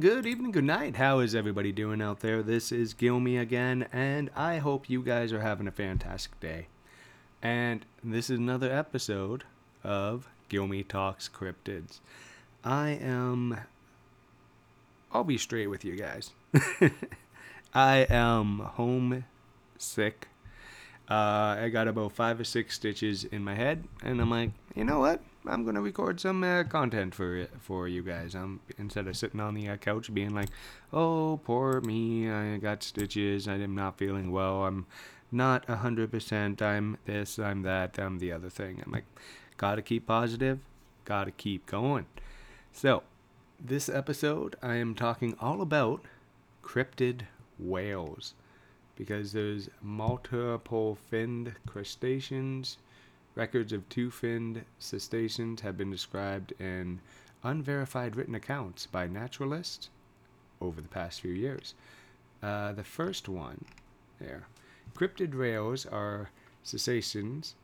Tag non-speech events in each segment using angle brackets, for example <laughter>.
Good evening, good night. How is everybody doing out there? This is Gilmy again, and I hope you guys are having a fantastic day. And this is another episode of Gilmy Talks Cryptids. I am. I'll be straight with you guys. <laughs> I am homesick. Uh, I got about five or six stitches in my head, and I'm like, you know what? I'm gonna record some uh, content for for you guys. Um, instead of sitting on the uh, couch being like, "Oh, poor me, I got stitches. I am not feeling well. I'm not a hundred percent. I'm this. I'm that. I'm the other thing." I'm like, gotta keep positive. Gotta keep going. So, this episode, I am talking all about cryptid whales because there's multiple finned crustaceans Records of two finned cetaceans have been described in unverified written accounts by naturalists over the past few years. Uh, the first one, there. Cryptid whales are cetaceans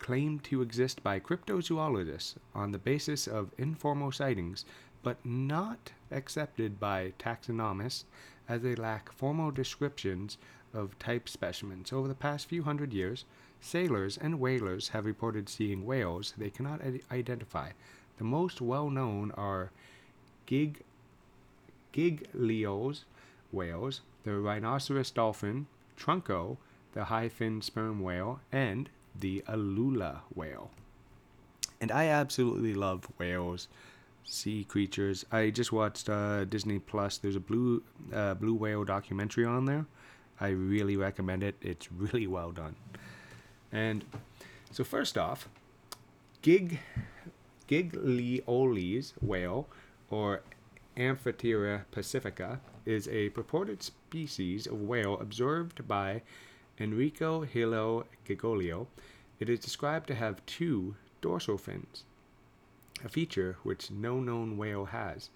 claimed to exist by cryptozoologists on the basis of informal sightings, but not accepted by taxonomists as they lack formal descriptions of type specimens. Over the past few hundred years, Sailors and whalers have reported seeing whales they cannot identify. The most well known are gig, Giglio's whales, the rhinoceros dolphin, Trunko, the high fin sperm whale, and the Alula whale. And I absolutely love whales, sea creatures. I just watched uh, Disney Plus. There's a blue uh, blue whale documentary on there. I really recommend it. It's really well done. And so first off, Gig Giglioli's whale, or Amphiptera pacifica, is a purported species of whale observed by Enrico Hilo Giglio. It is described to have two dorsal fins, a feature which no known whale has.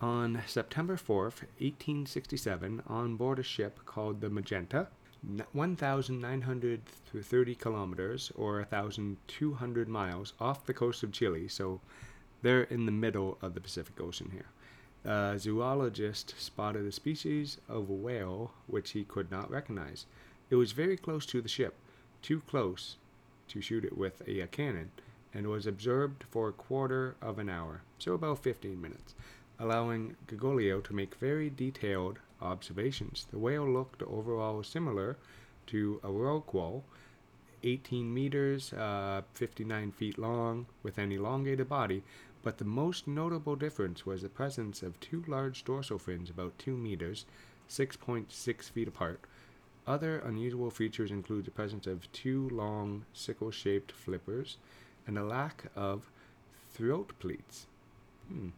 On September 4th, 1867, on board a ship called the Magenta, 1,930 kilometers or 1,200 miles off the coast of Chile, so they're in the middle of the Pacific Ocean here. A zoologist spotted a species of whale which he could not recognize. It was very close to the ship, too close to shoot it with a cannon, and was observed for a quarter of an hour, so about 15 minutes, allowing Giglio to make very detailed observations. The whale looked overall similar to a rorqual, 18 meters, uh, 59 feet long, with an elongated body, but the most notable difference was the presence of two large dorsal fins about 2 meters, 6.6 feet apart. Other unusual features include the presence of two long sickle shaped flippers and a lack of throat pleats. Hmm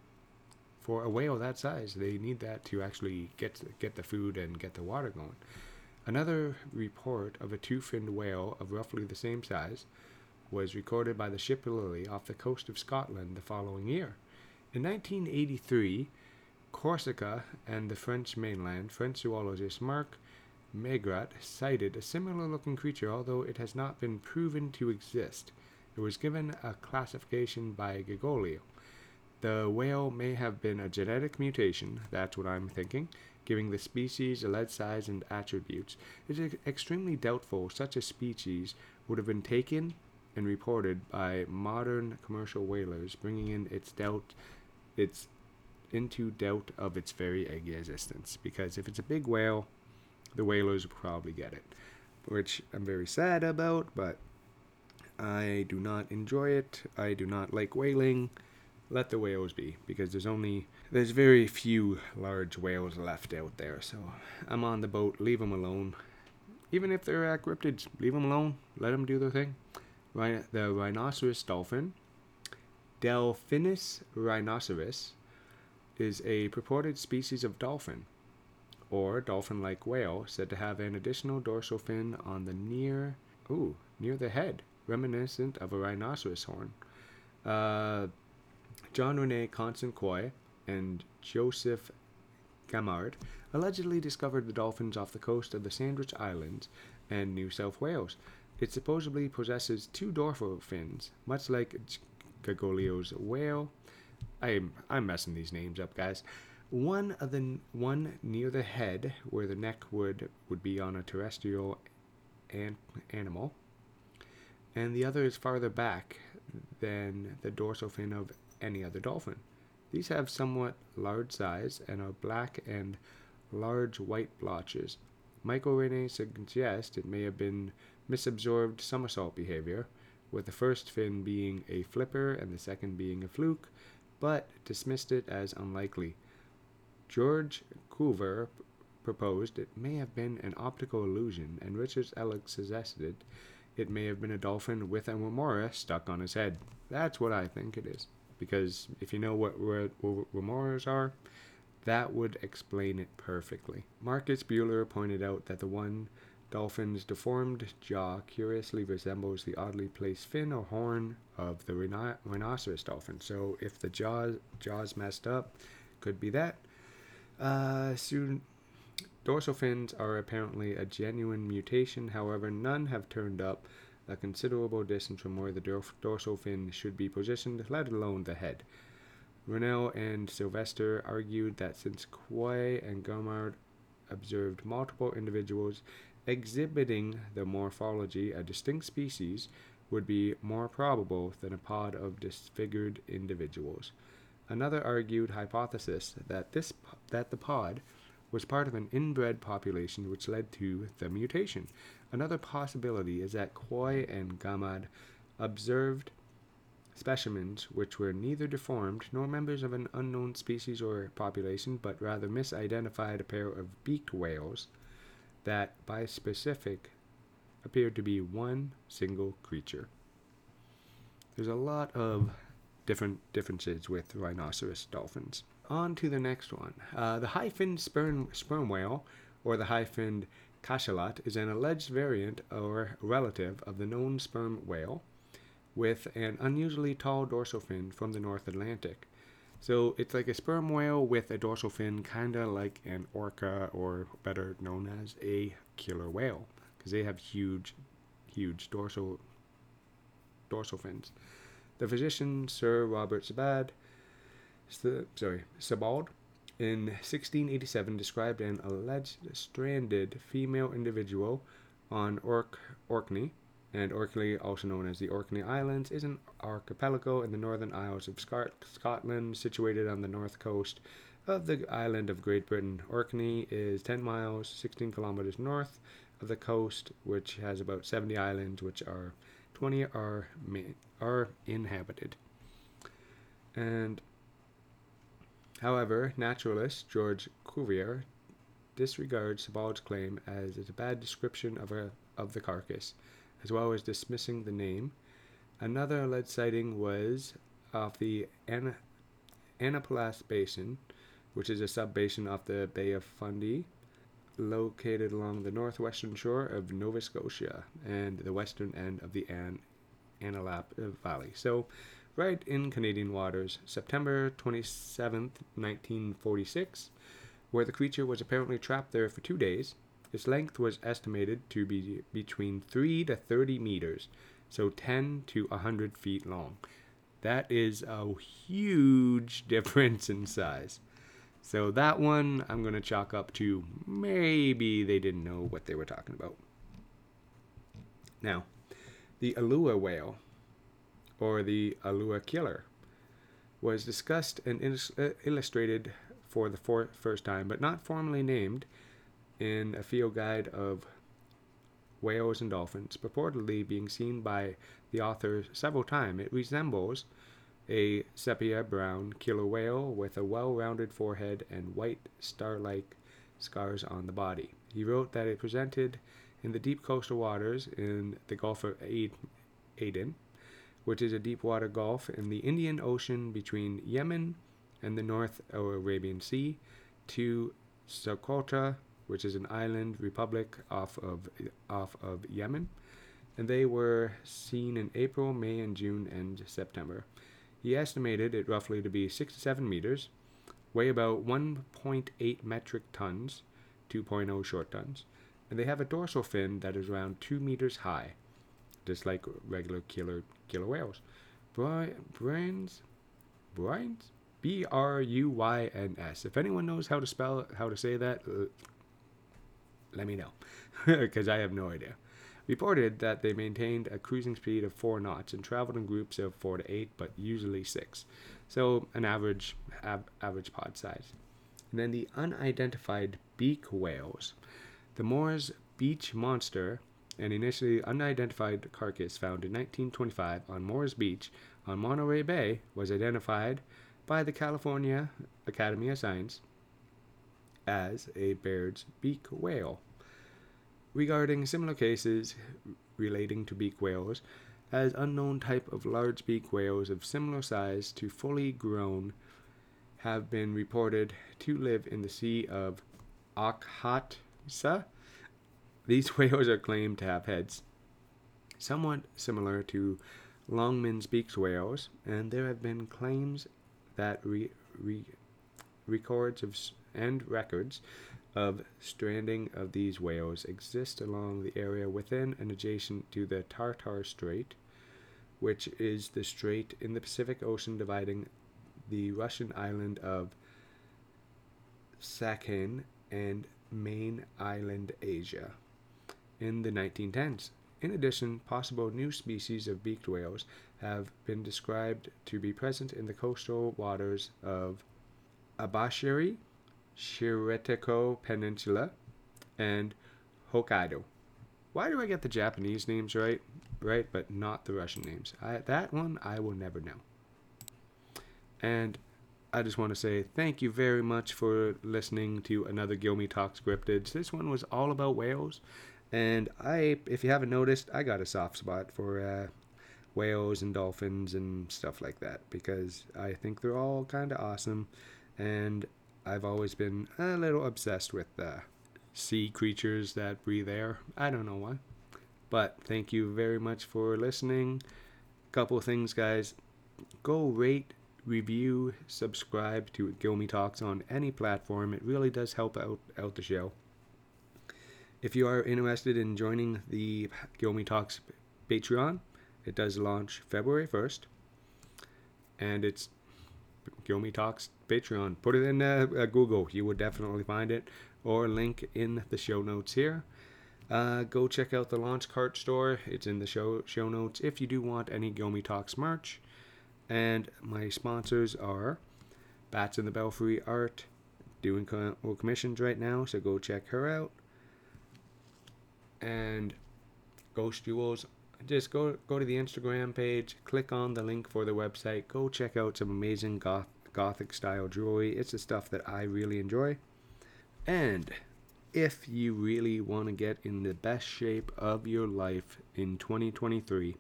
for a whale that size, they need that to actually get get the food and get the water going. Another report of a two-finned whale of roughly the same size was recorded by the ship Lily off the coast of Scotland the following year. In 1983, Corsica and the French mainland, French zoologist Marc Maigret sighted a similar looking creature, although it has not been proven to exist. It was given a classification by Giglio. The whale may have been a genetic mutation, that's what I'm thinking, giving the species alleged size and attributes. It is extremely doubtful such a species would have been taken and reported by modern commercial whalers, bringing in its doubt, its into doubt of its very existence. Because if it's a big whale, the whalers will probably get it, which I'm very sad about. But I do not enjoy it. I do not like whaling let the whales be because there's only there's very few large whales left out there. So I'm on the boat. Leave them alone. Even if they're uh, cryptids, leave them alone. Let them do their thing. Right, the rhinoceros dolphin, Delphinus rhinoceros, is a purported species of dolphin, or dolphin-like whale, said to have an additional dorsal fin on the near, ooh, near the head, reminiscent of a rhinoceros horn. Uh, John Rene Constant and Joseph Gamard allegedly discovered the dolphins off the coast of the Sandwich Islands and New South Wales. It supposedly possesses two dorsal fins, much like Gagolio's whale. I'm I'm messing these names up, guys. One of the one near the head, where the neck would would be on a terrestrial an, animal, and the other is farther back than the dorsal fin of any other dolphin. These have somewhat large size and are black and large white blotches. Michael Rene suggests it may have been misabsorbed somersault behavior, with the first fin being a flipper and the second being a fluke, but dismissed it as unlikely. George Cuvier proposed it may have been an optical illusion, and Richard Ellick suggested it may have been a dolphin with a remora stuck on his head. That's what I think it is. Because if you know what, what, remoras are, that would explain it perfectly. Marcus Buehler pointed out that the one dolphin's deformed jaw curiously resembles the oddly placed fin or horn of the rhino- rhinoceros dolphin. So if the jaws jaws messed up, could be that. Uh, soon, dorsal fins are apparently a genuine mutation. However, none have turned up a considerable distance from where the dorsal fin should be positioned, let alone the head. Rennell and Sylvester argued that since Coy and Gamard observed multiple individuals exhibiting the morphology of distinct species would be more probable than a pod of disfigured individuals. Another argued hypothesis that this that the pod was part of an inbred population which led to the mutation. Another possibility is that Coy and Gamad observed specimens which were neither deformed nor members of an unknown species or population, but rather misidentified a pair of beaked whales that, by specific, appeared to be one single creature. There's a lot of different differences with rhinoceros dolphins. On to the next one. Uh, the high-finned sperm, sperm whale, or the high-finned cachalot, is an alleged variant or relative of the known sperm whale with an unusually tall dorsal fin from the North Atlantic. So it's like a sperm whale with a dorsal fin, kind of like an orca, or better known as a killer whale, because they have huge, huge dorsal dorsal fins. The physician Sir Robert Sabad, sorry, Sabald, in 1687 described an alleged stranded female individual on Ork- Orkney and Orkney, also known as the Orkney Islands, is an archipelago in the Northern Isles of Scotland, situated on the north coast of the island of Great Britain. Orkney is 10 miles, 16 kilometers north of the coast, which has about 70 islands, which are 20 are are inhabited. And however, naturalist George Cuvier disregards Sebald's claim as a bad description of a of the carcass as well as dismissing the name. Another alleged sighting was off the Ana- Annapolis Basin, which is a sub-basin off the Bay of Fundy, located along the northwestern shore of Nova Scotia and the western end of the An- Valley. So, right in Canadian waters, September 27th, 1946, where the creature was apparently trapped there for two days its length was estimated to be between 3 to 30 meters, so 10 to 100 feet long. That is a huge <laughs> difference in size. So that one I'm going to chalk up to maybe they didn't know what they were talking about. Now, the Alula whale, or the Alula killer, was discussed and uh, illustrated for the for- first time, but not formally named in a field guide of whales and dolphins, purportedly being seen by the author several times. It resembles a sepia brown killer whale with a well rounded forehead and white star like scars on the body. He wrote that it presented in the deep coastal waters in the Gulf of Aden, which is a deep water gulf in the Indian Ocean between Yemen and the North Arabian Sea, to Socotra, which is an island republic off of off of Yemen, and they were seen in April, May, and June and September. He estimated it roughly to be 67 meters, weigh about 1.8 metric tons, 2.0 short tons, and they have a dorsal fin that is around 2 meters high, just like regular killer killer whales. Bri- Brains, B R U Y N S. If anyone knows how to spell how to say that, uh, let me know, <laughs> because I have no idea. Reported that they maintained a cruising speed of four knots and traveled in groups of four to eight, but usually six. So an average ab- average pod size. And then the unidentified beak whales. The Moore's beach monster, an initially unidentified carcass found in 1925 on Moore's Beach on Monterey Bay, was identified by the California Academy of Science as a Baird's beak whale. Regarding similar cases relating to beak whales, as unknown type of large beak whales of similar size to fully grown have been reported to live in the Sea of Okhotsk. These <laughs> whales are claimed to have heads somewhat similar to Longman's beaked whales, and there have been claims that re, re, records of and records of stranding of these whales exist along the area within and adjacent to the Tartar Strait, which is the strait in the Pacific Ocean dividing the Russian island of Sakhalin and main island Asia in the 1910s. In addition, possible new species of beaked whales have been described to be present in the coastal waters of Abashiri, Shiretoko Peninsula, and Hokkaido. Why do I get the Japanese names right, right, but not the Russian names? I, that one I will never know. And I just want to say thank you very much for listening to another Gilmy Talks Cryptids. This one was all about whales, and I, if you haven't noticed, I got a soft spot for uh, whales and dolphins and stuff like that because I think they're all kind of awesome, and I've always been a little obsessed with uh, sea creatures that breathe air. I don't know why, but thank you very much for listening. Couple things, guys. Go rate, review, subscribe to Gilmy Talks on any platform. It really does help out out the show. If you are interested in joining the Gilmy Talks Patreon, it does launch February 1st. And it's Gilmy Talks Patreon. Put it in uh, uh, Google. You would definitely find it. Or link in the show notes here. Uh, go check out the Launch Cart store. It's in the show show notes if you do want any Gilmy Talks merch. And my sponsors are Bats in the Belfry Art, doing co- commissions right now, so go check her out. And Ghost Jewels, just go go to the Instagram page, click on the link for the website, go check out some amazing goth, gothic style jewelry. It's the stuff that I really enjoy. And if you really want to get in the best shape of your life in 2023,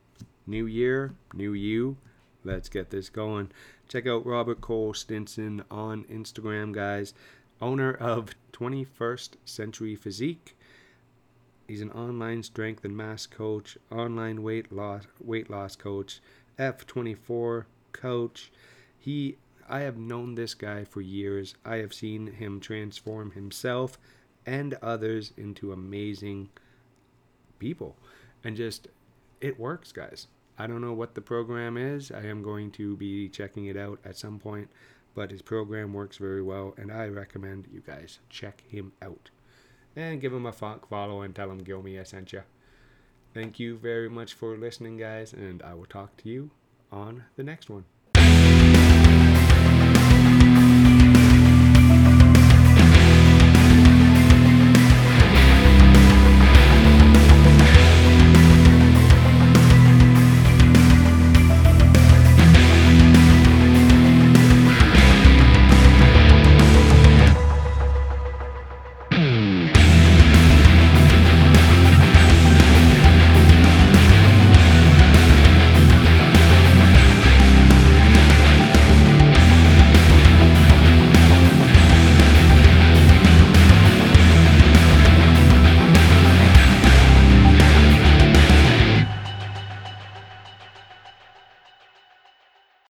new year, new you, let's get this going. Check out Robert Cole Stinson on Instagram, guys. Owner of 21st Century Physique. He's an online strength and mass coach, online weight loss weight loss coach, F24 coach. He I have known this guy for years. I have seen him transform himself and others into amazing people. And just it works, guys. I don't know what the program is. I am going to be checking it out at some point, but his program works very well, and I recommend you guys check him out. And give him a follow and tell him Gilmy I sent you. Thank you very much for listening, guys, and I will talk to you on the next one.